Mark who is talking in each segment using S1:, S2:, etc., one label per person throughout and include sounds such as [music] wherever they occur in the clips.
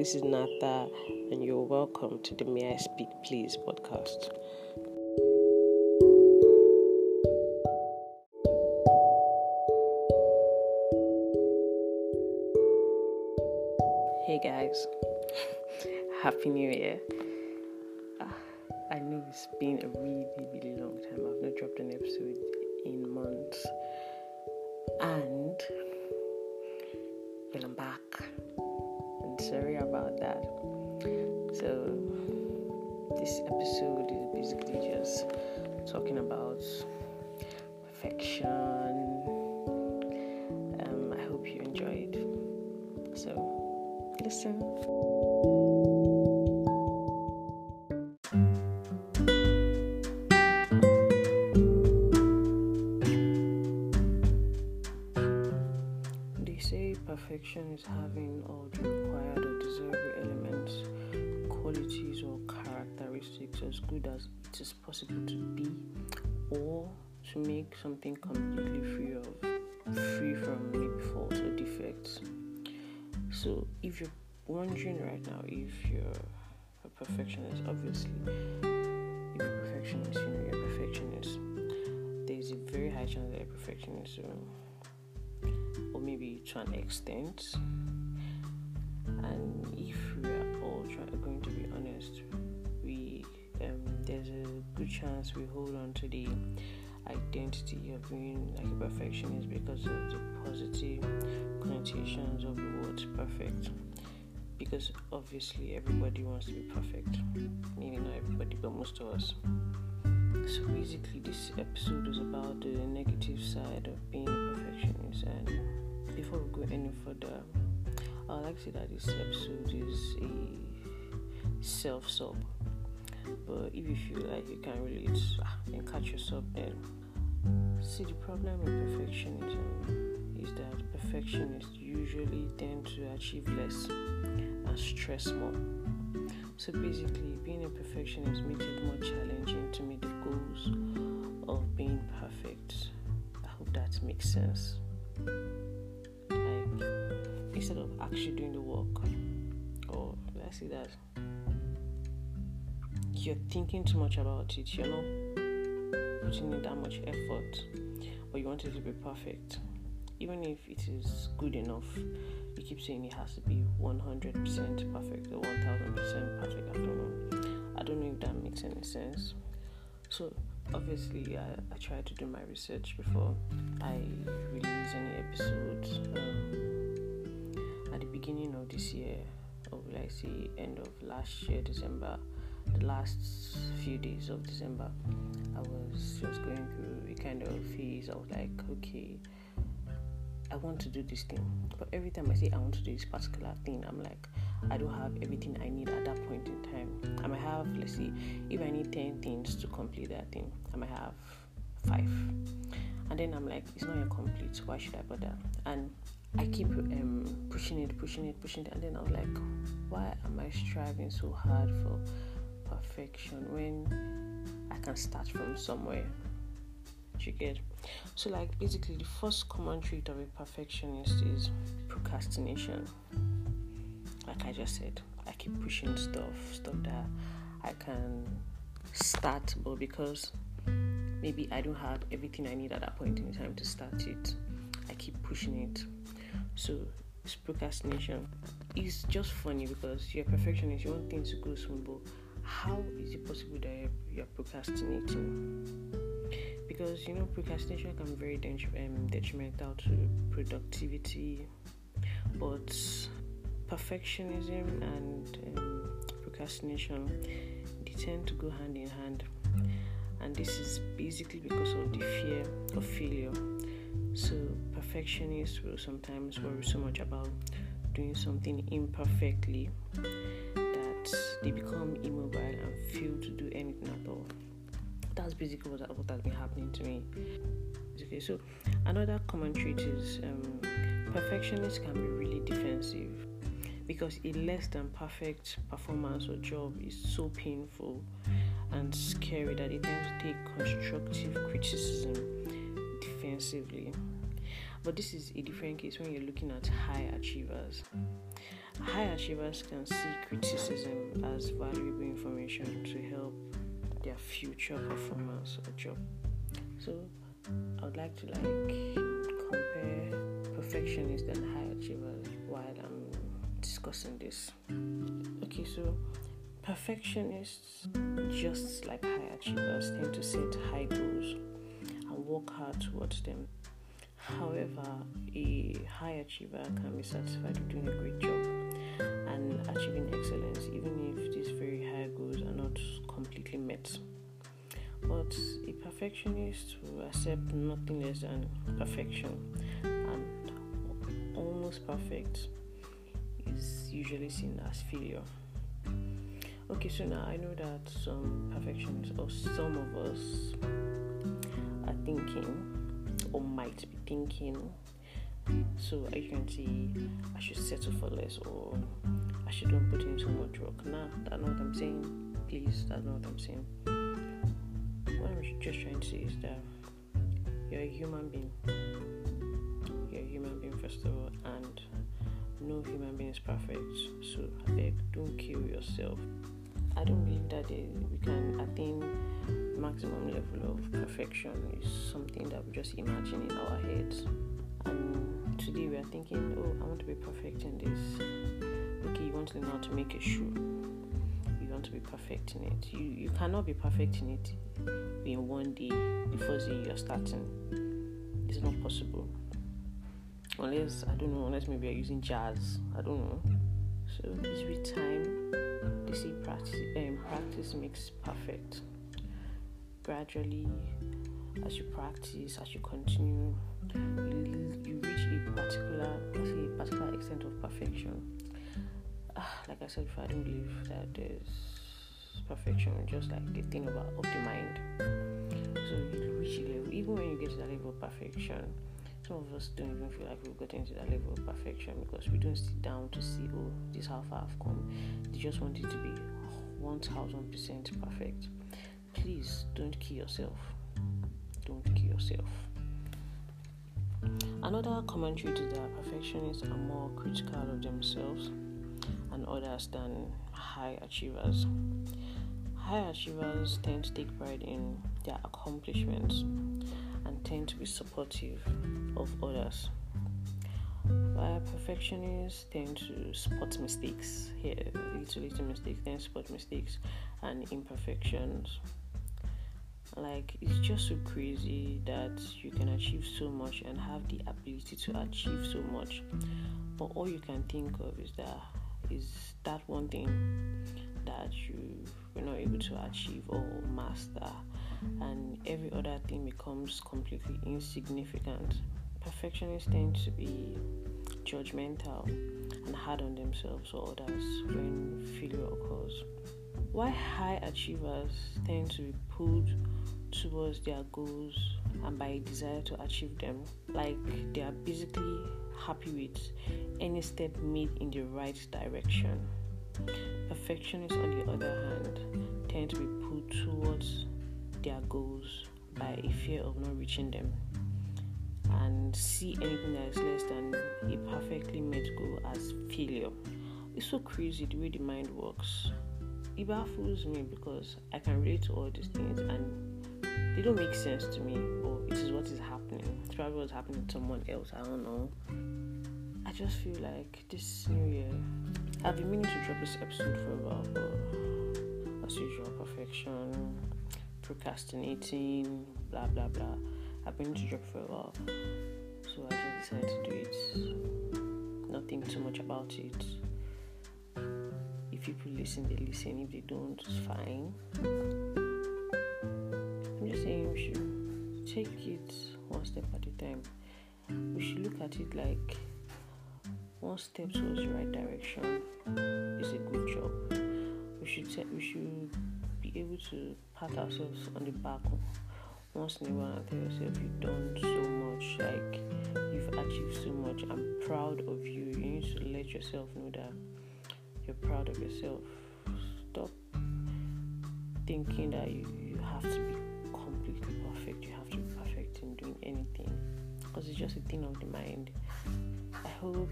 S1: This is Nata, and you're welcome to the May I Speak Please podcast. Hey guys, [laughs] Happy New Year. Ah, I know it's been a really, really long time. I've not dropped an episode in months. And talking about perfection. Um, I hope you enjoyed. So, listen. They say perfection is having all the required or desirable elements, qualities, or characteristics as good as it is possible to be, or to make something completely free of free from maybe faults or defects. So, if you're wondering right now if you're a perfectionist, obviously, if you're a perfectionist, you know you're a perfectionist. There's a very high chance that you're a perfectionist. So, or maybe to an extent. And chance we hold on to the identity of being like a perfectionist because of the positive connotations of the word perfect. Because obviously everybody wants to be perfect. Maybe not everybody, but most of us. So basically, this episode is about the negative side of being a perfectionist. And before we go any further, I'd like to say that this episode is a self sub. But if you feel like you can't relate ah, then catch yourself, then see the problem with perfectionism is that perfectionists usually tend to achieve less and stress more. So basically, being a perfectionist makes it more challenging to meet the goals of being perfect. I hope that makes sense. Like, instead of actually doing the work, or let's say that you're thinking too much about it, you're not putting in that much effort, or you want it to be perfect. Even if it is good enough, you keep saying it has to be 100% perfect or 1000% perfect. I don't know. I don't know if that makes any sense. So, obviously, I, I try to do my research before I release any episodes. Um, at the beginning of this year, or will I say end of last year, December, the last few days of December, I was just going through a kind of phase. I was like, okay, I want to do this thing. But every time I say I want to do this particular thing, I'm like, I don't have everything I need at that point in time. I might have, let's see, if I need 10 things to complete that thing, I might have five. And then I'm like, it's not yet complete, so why should I bother? And I keep um, pushing it, pushing it, pushing it. And then I was like, why am I striving so hard for perfection when I can start from somewhere? You get? So, like, basically, the first common trait of a perfectionist is procrastination. Like I just said, I keep pushing stuff, stuff that I can start, but because maybe I don't have everything I need at that point in time to start it, I keep pushing it. So, it's procrastination. It's just funny because you're a perfectionist, you want things to go smooth, but how is it possible that you're, procrastinating? because you know procrastination can be very um, detrimental to productivity but perfectionism and um, procrastination they tend to go hand in hand. And this is basically because of the fear of failure. So perfectionists will sometimes worry so much about doing something imperfectly they become immobile and fail to do anything at all that's basically what, what has been happening to me. Okay, so another common trait is um, perfectionists can be really defensive because a less than perfect performance or job is so painful and scary that they tend to take constructive criticism defensively. But this is a different case when you're looking at high achievers. high achievers can see criticism as valuable information to help their future performance or job. So I would like to like compare perfectionists and high achievers while I'm discussing this. Okay, so perfectionists, just like high achievers, tend to set high goals and work hard towards them. However, a high achiever can be satisfied with doing a great job and achieving excellence, even if these very high goals are not completely met. But a perfectionist will accept nothing less than perfection, and almost perfect is usually seen as failure. Okay, so now I know that some perfectionists or some of us are thinking or might be thinking so I can see I should settle for less or I shouldn't put in so much work. Nah, that's not what I'm saying. Please, that's not what I'm saying. What I'm just trying to say is that you're a human being. You're a human being first of all, and no human being is perfect. So don't kill yourself. I don't believe that we can attain maximum level of perfection is something that we just imagine in our heads. And today we are thinking, oh, I want to be perfect in this. Okay, you want to learn how to make a shoe. You want to be perfect in it. You you cannot be perfect in it in one day, day you're starting. It's not possible. Unless I don't know, unless maybe you're using jazz. I don't know. So it's with time. They say practice um, practice makes perfect gradually as you practice as you continue you, you reach a particular a particular extent of perfection Ah, like i said before i don't believe that there's perfection just like the thing about of the mind so you reach a level even when you get to that level of perfection some of us don't even feel like we've gotten to that level of perfection because we don't sit down to see oh this how far i've come they just want it to be 1000% perfect please don't kill yourself. Don't kill yourself. Another common trait is that perfectionists are more critical of themselves and others than high achievers. High achievers tend to take pride in their accomplishments and tend to be supportive of others. While perfectionists tend to spot mistakes here, little little mistakes, then spot mistakes and imperfections like it's just so crazy that you can achieve so much and have the ability to achieve so much but all you can think of is that is that one thing that you were not able to achieve or master. And every other thing becomes completely insignificant. Perfectionists tend to be judgmental and hard on themselves or others when failure occurs. Why high achievers tend to be pulled towards their goals and by a desire to achieve them. Like they are basically happy with any step made in the right direction. Perfectionists, on the other hand, tend to be pulled towards their goals by a fear of not reaching them and see anything that is less than a perfectly met goal as failure. It's so crazy the way the mind works. It baffles me because I can relate to all these things and they don't make sense to me, but it is what is happening. It's probably what's happening to someone else. I don't know. I just feel like this new year, I've been meaning to drop this episode for a while, but as usual, perfection, procrastinating, blah blah blah. I've been meaning to drop for a while, so I just decided to do it. Nothing too much about it. If people listen, they listen. If they don't, it's fine take it one step at a time. We should look at it like one step towards the right direction is a good job. We should we should be able to pat ourselves on the back once in a while and tell yourself you've done so much, like you've achieved so much. I'm proud of you. You need to let yourself know that you're proud of yourself. Stop thinking that you, you have to be anything because it's just a thing of the mind. I hope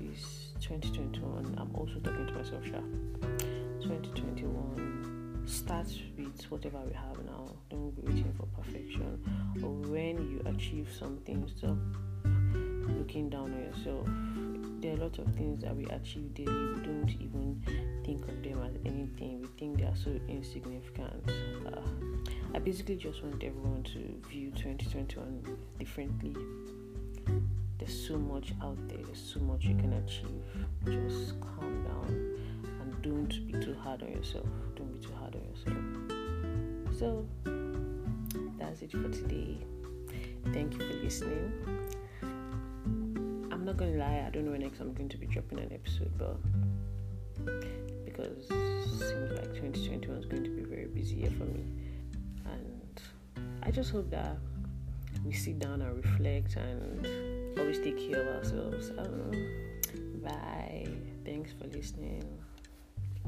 S1: this 2021, I'm also talking to myself, sure. 2021, start with whatever we have now. Don't be waiting for perfection. Or when you achieve something, stop looking down on yourself. There are a lot of things that we achieve daily. We don't even think of them as anything. We think they are so insignificant. Uh, I basically just want everyone to view 2021 differently. There's so much out there, there's so much you can achieve. Just calm down and don't be too hard on yourself. Don't be too hard on yourself. So, that's it for today. Thank you for listening. Not gonna lie, I don't know when next I'm going to be dropping an episode, but because it seems like 2021 is going to be very busy year for me. And I just hope that we sit down and reflect and always take care of ourselves. Um, bye. Thanks for listening.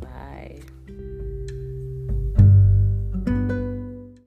S1: Bye.